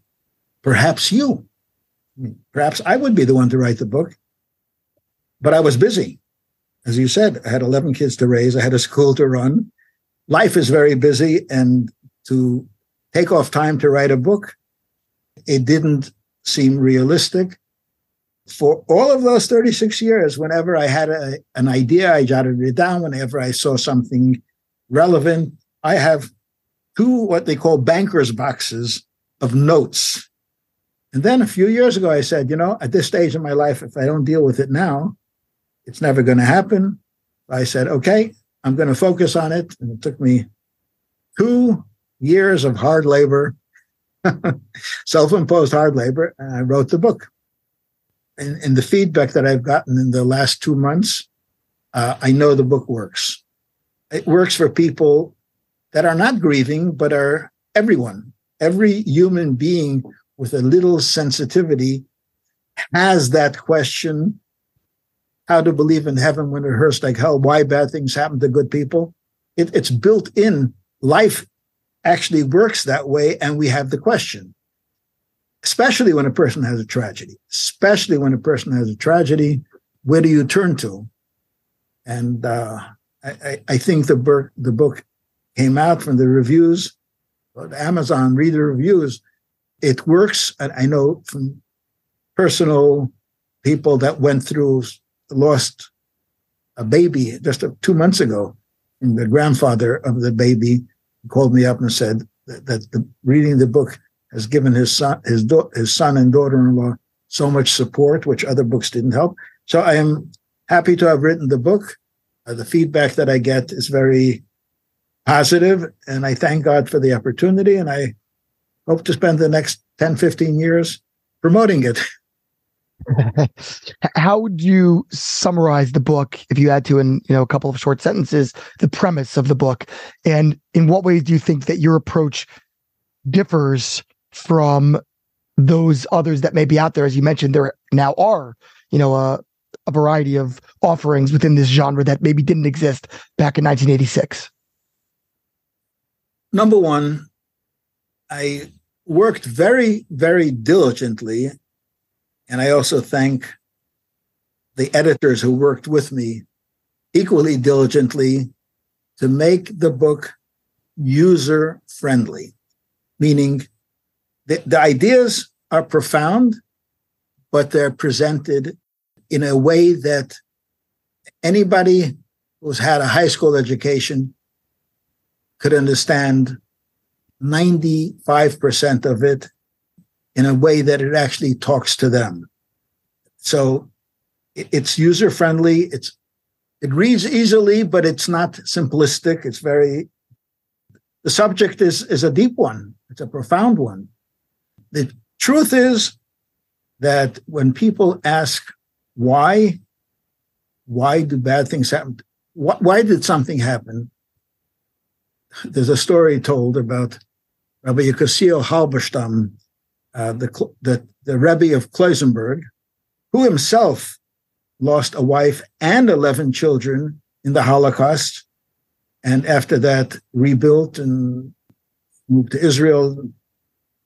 Speaker 3: perhaps you. Perhaps I would be the one to write the book. But I was busy. As you said, I had 11 kids to raise, I had a school to run. Life is very busy. And to take off time to write a book, it didn't seem realistic. For all of those 36 years, whenever I had a, an idea, I jotted it down. Whenever I saw something relevant, I have two what they call banker's boxes of notes. And then a few years ago, I said, you know, at this stage in my life, if I don't deal with it now, it's never going to happen. I said, okay, I'm going to focus on it. And it took me two years of hard labor (laughs) self-imposed hard labor, and I wrote the book. And, and the feedback that I've gotten in the last two months, uh, I know the book works. It works for people that are not grieving, but are everyone. Every human being with a little sensitivity has that question how to believe in heaven when it hurts like hell, why bad things happen to good people. It, it's built in. Life actually works that way, and we have the question. Especially when a person has a tragedy, especially when a person has a tragedy, where do you turn to? And uh, I, I, think the the book came out from the reviews, Amazon reader reviews. It works. And I know from personal people that went through lost a baby just two months ago. And the grandfather of the baby called me up and said that, that the, reading the book has given his son, his, do, his son and daughter-in-law so much support, which other books didn't help. So I am happy to have written the book. Uh, the feedback that I get is very positive, and I thank God for the opportunity. And I hope to spend the next 10, 15 years promoting it. (laughs)
Speaker 2: How would you summarize the book if you had to in you know a couple of short sentences the premise of the book and in what ways do you think that your approach differs from those others that may be out there as you mentioned there now are you know a, a variety of offerings within this genre that maybe didn't exist back in 1986
Speaker 3: number one i worked very very diligently and I also thank the editors who worked with me equally diligently to make the book user friendly, meaning the, the ideas are profound, but they're presented in a way that anybody who's had a high school education could understand 95% of it in a way that it actually talks to them. So it's user friendly. It's it reads easily, but it's not simplistic. It's very the subject is is a deep one. It's a profound one. The truth is that when people ask why, why do bad things happen? Why, why did something happen? There's a story told about Rabbi Yekusiel Halberstam, uh, the, the, the Rebbe of Klausenburg, who himself lost a wife and 11 children in the Holocaust, and after that rebuilt and moved to Israel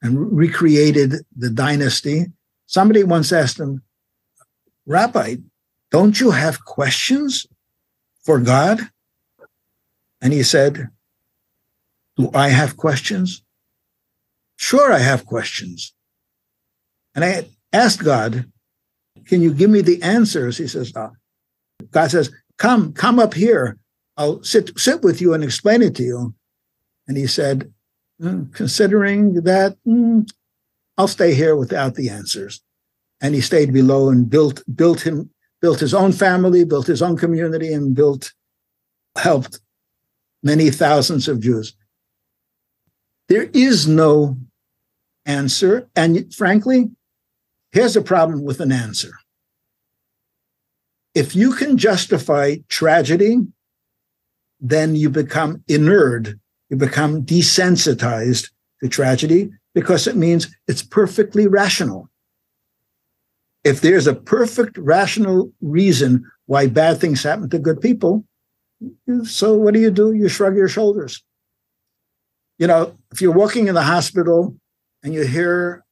Speaker 3: and recreated the dynasty. Somebody once asked him, Rabbi, don't you have questions for God? And he said, Do I have questions? Sure, I have questions. And I asked God, Can you give me the answers? He says, oh. God says, Come, come up here. I'll sit, sit with you and explain it to you. And he said, mm, Considering that, mm, I'll stay here without the answers. And he stayed below and built, built him, built his own family, built his own community, and built, helped many thousands of Jews. There is no answer. And frankly, Here's a problem with an answer. If you can justify tragedy, then you become inert, you become desensitized to tragedy because it means it's perfectly rational. If there's a perfect rational reason why bad things happen to good people, so what do you do? You shrug your shoulders. You know, if you're walking in the hospital and you hear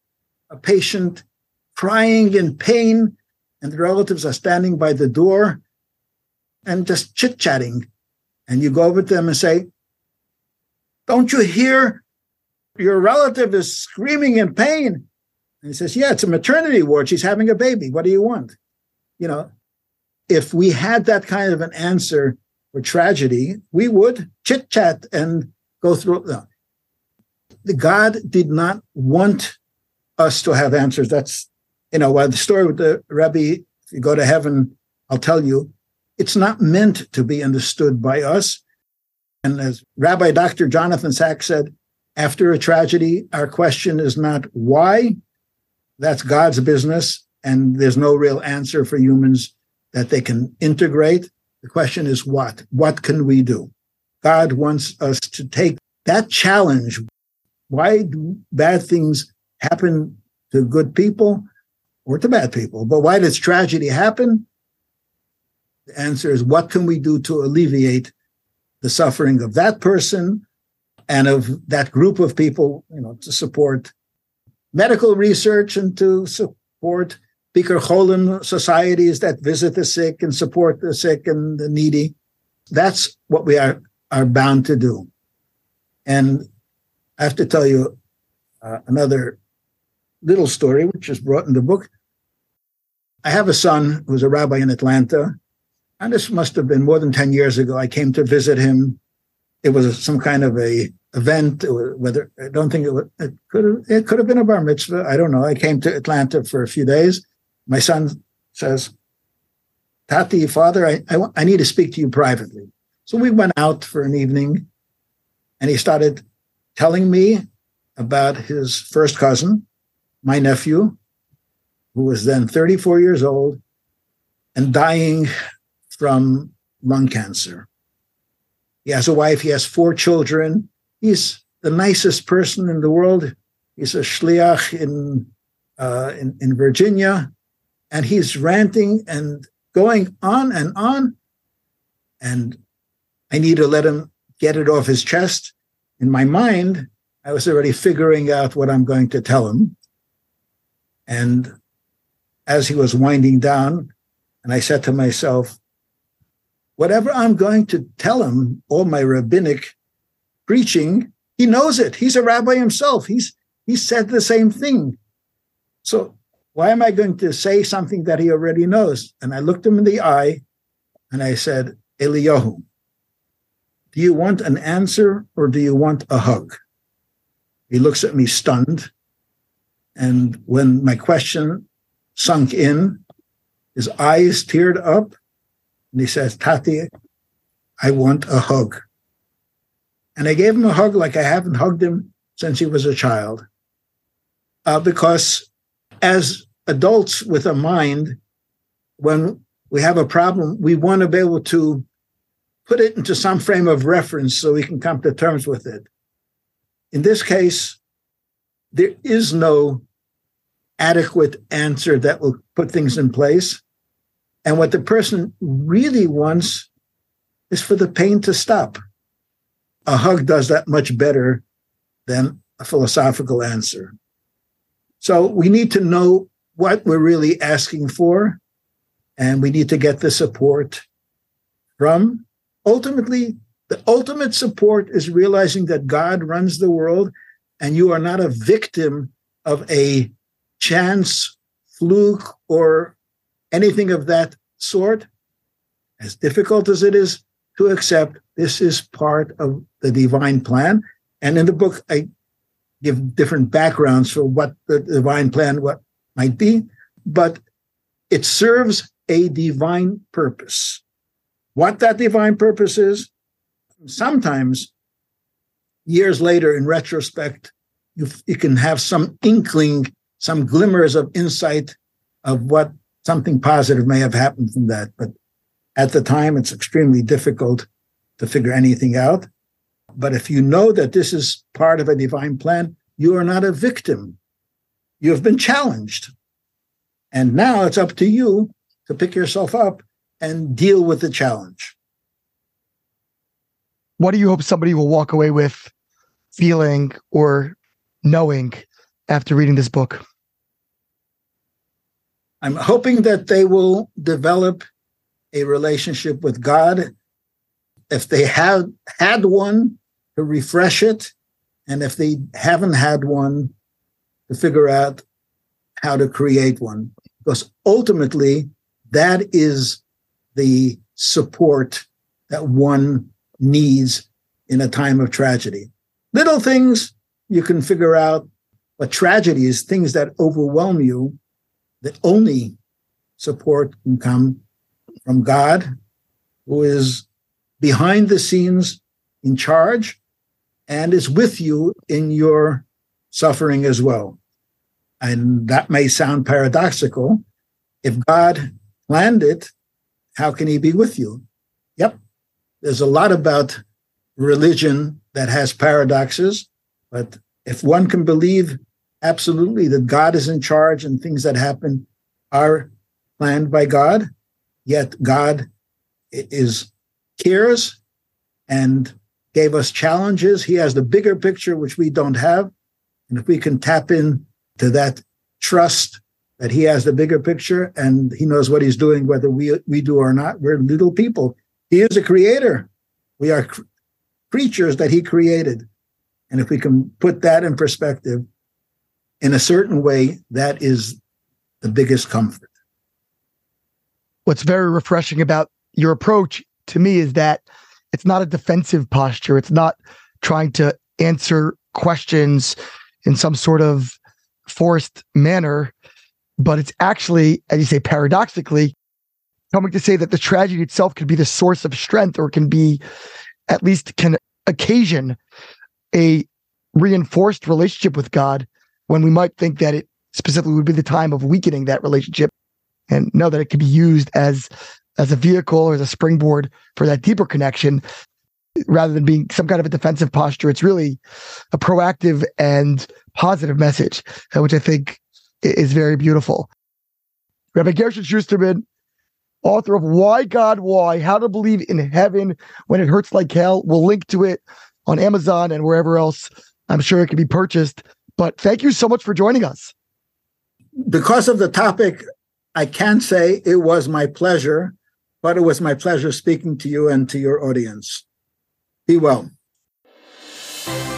Speaker 3: a patient crying in pain, and the relatives are standing by the door and just chit chatting. And you go over to them and say, Don't you hear your relative is screaming in pain? And he says, Yeah, it's a maternity ward. She's having a baby. What do you want? You know, if we had that kind of an answer for tragedy, we would chit chat and go through. No. God did not want us to have answers. That's you know, uh, the story with the Rebbe, if you go to heaven, I'll tell you, it's not meant to be understood by us. And as Rabbi Dr. Jonathan Sacks said, after a tragedy, our question is not why, that's God's business, and there's no real answer for humans that they can integrate. The question is what? What can we do? God wants us to take that challenge. Why do bad things happen to good people or to bad people? But why does tragedy happen? The answer is what can we do to alleviate the suffering of that person and of that group of people, you know, to support medical research and to support Bikur Cholim societies that visit the sick and support the sick and the needy. That's what we are, are bound to do. And I have to tell you uh, another little story, which is brought in the book. I have a son who's a rabbi in Atlanta, and this must have been more than 10 years ago. I came to visit him it was some kind of a event. Whether I don't think it, was, it could have, it could have been a bar mitzvah. I don't know. I came to Atlanta for a few days. My son says, "Tati, father, I, I, I need to speak to you privately." So we went out for an evening, and he started telling me about his first cousin, my nephew, who was then 34 years old and dying from lung cancer. He has a wife. He has four children. He's the nicest person in the world. He's a shliach in, uh, in, in Virginia, and he's ranting and going on and on. And I need to let him get it off his chest. In my mind, I was already figuring out what I'm going to tell him. And as he was winding down, and I said to myself, whatever I'm going to tell him, all my rabbinic preaching, he knows it. He's a rabbi himself. He's he said the same thing. So why am I going to say something that he already knows? And I looked him in the eye and I said, Eliyahu, do you want an answer or do you want a hug? He looks at me stunned. And when my question sunk in, his eyes teared up and he says, Tati, I want a hug. And I gave him a hug like I haven't hugged him since he was a child. Uh, because as adults with a mind, when we have a problem, we want to be able to put it into some frame of reference so we can come to terms with it. In this case, there is no adequate answer that will put things in place. And what the person really wants is for the pain to stop. A hug does that much better than a philosophical answer. So we need to know what we're really asking for, and we need to get the support from. Ultimately, the ultimate support is realizing that God runs the world and you are not a victim of a chance, fluke, or anything of that sort, as difficult as it is to accept, this is part of the divine plan. And in the book, I give different backgrounds for what the divine plan what might be, but it serves a divine purpose. What that divine purpose is, sometimes years later, in retrospect, you, you can have some inkling, some glimmers of insight of what something positive may have happened from that. But at the time, it's extremely difficult to figure anything out. But if you know that this is part of a divine plan, you are not a victim. You have been challenged. And now it's up to you to pick yourself up and deal with the challenge.
Speaker 2: What do you hope somebody will walk away with feeling or knowing after reading this book?
Speaker 3: I'm hoping that they will develop a relationship with God. If they have had one, to refresh it. And if they haven't had one, to figure out how to create one. Because ultimately, that is the support that one needs in a time of tragedy. Little things you can figure out, but tragedy is things that overwhelm you the only support can come from God, who is behind the scenes in charge and is with you in your suffering as well. And that may sound paradoxical. If God planned it, how can he be with you? Yep. There's a lot about religion that has paradoxes, but if one can believe absolutely that God is in charge and things that happen are planned by God, yet God is cares and gave us challenges. He has the bigger picture, which we don't have. And if we can tap in to that trust that he has the bigger picture and he knows what he's doing, whether we, we do or not, we're little people. He is a creator. We are cr- creatures that he created. And if we can put that in perspective in a certain way, that is the biggest comfort.
Speaker 2: What's very refreshing about your approach to me is that it's not a defensive posture. It's not trying to answer questions in some sort of forced manner, but it's actually, as you say, paradoxically, coming to say that the tragedy itself could be the source of strength or can be at least can occasion a reinforced relationship with God when we might think that it specifically would be the time of weakening that relationship and know that it can be used as as a vehicle or as a springboard for that deeper connection rather than being some kind of a defensive posture. It's really a proactive and positive message, uh, which I think is very beautiful. Rabbi Gershon Schusterman, author of Why God Why, How to Believe in Heaven When It Hurts Like Hell. We'll link to it on Amazon and wherever else I'm sure it can be purchased. But thank you so much for joining us.
Speaker 3: Because of the topic, I can say it was my pleasure, but it was my pleasure speaking to you and to your audience. Be well.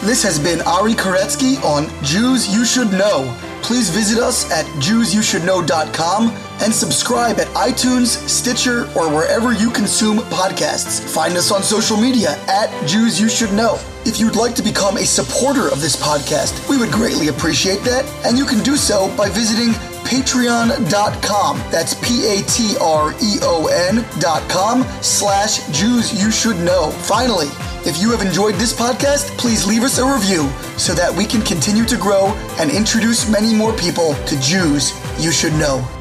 Speaker 1: This has been Ari Koretzky on Jews You Should Know. Please visit us at JewsYouShouldKnow.com and subscribe at iTunes, Stitcher, or wherever you consume podcasts. Find us on social media at Jews You Should Know. If you'd like to become a supporter of this podcast, we would greatly appreciate that, and you can do so by visiting patreon.com. That's P-A-T-R-E-O-N dot com slash Jews You Should Know. Finally, if you have enjoyed this podcast, please leave us a review so that we can continue to grow and introduce many more people to Jews you should know.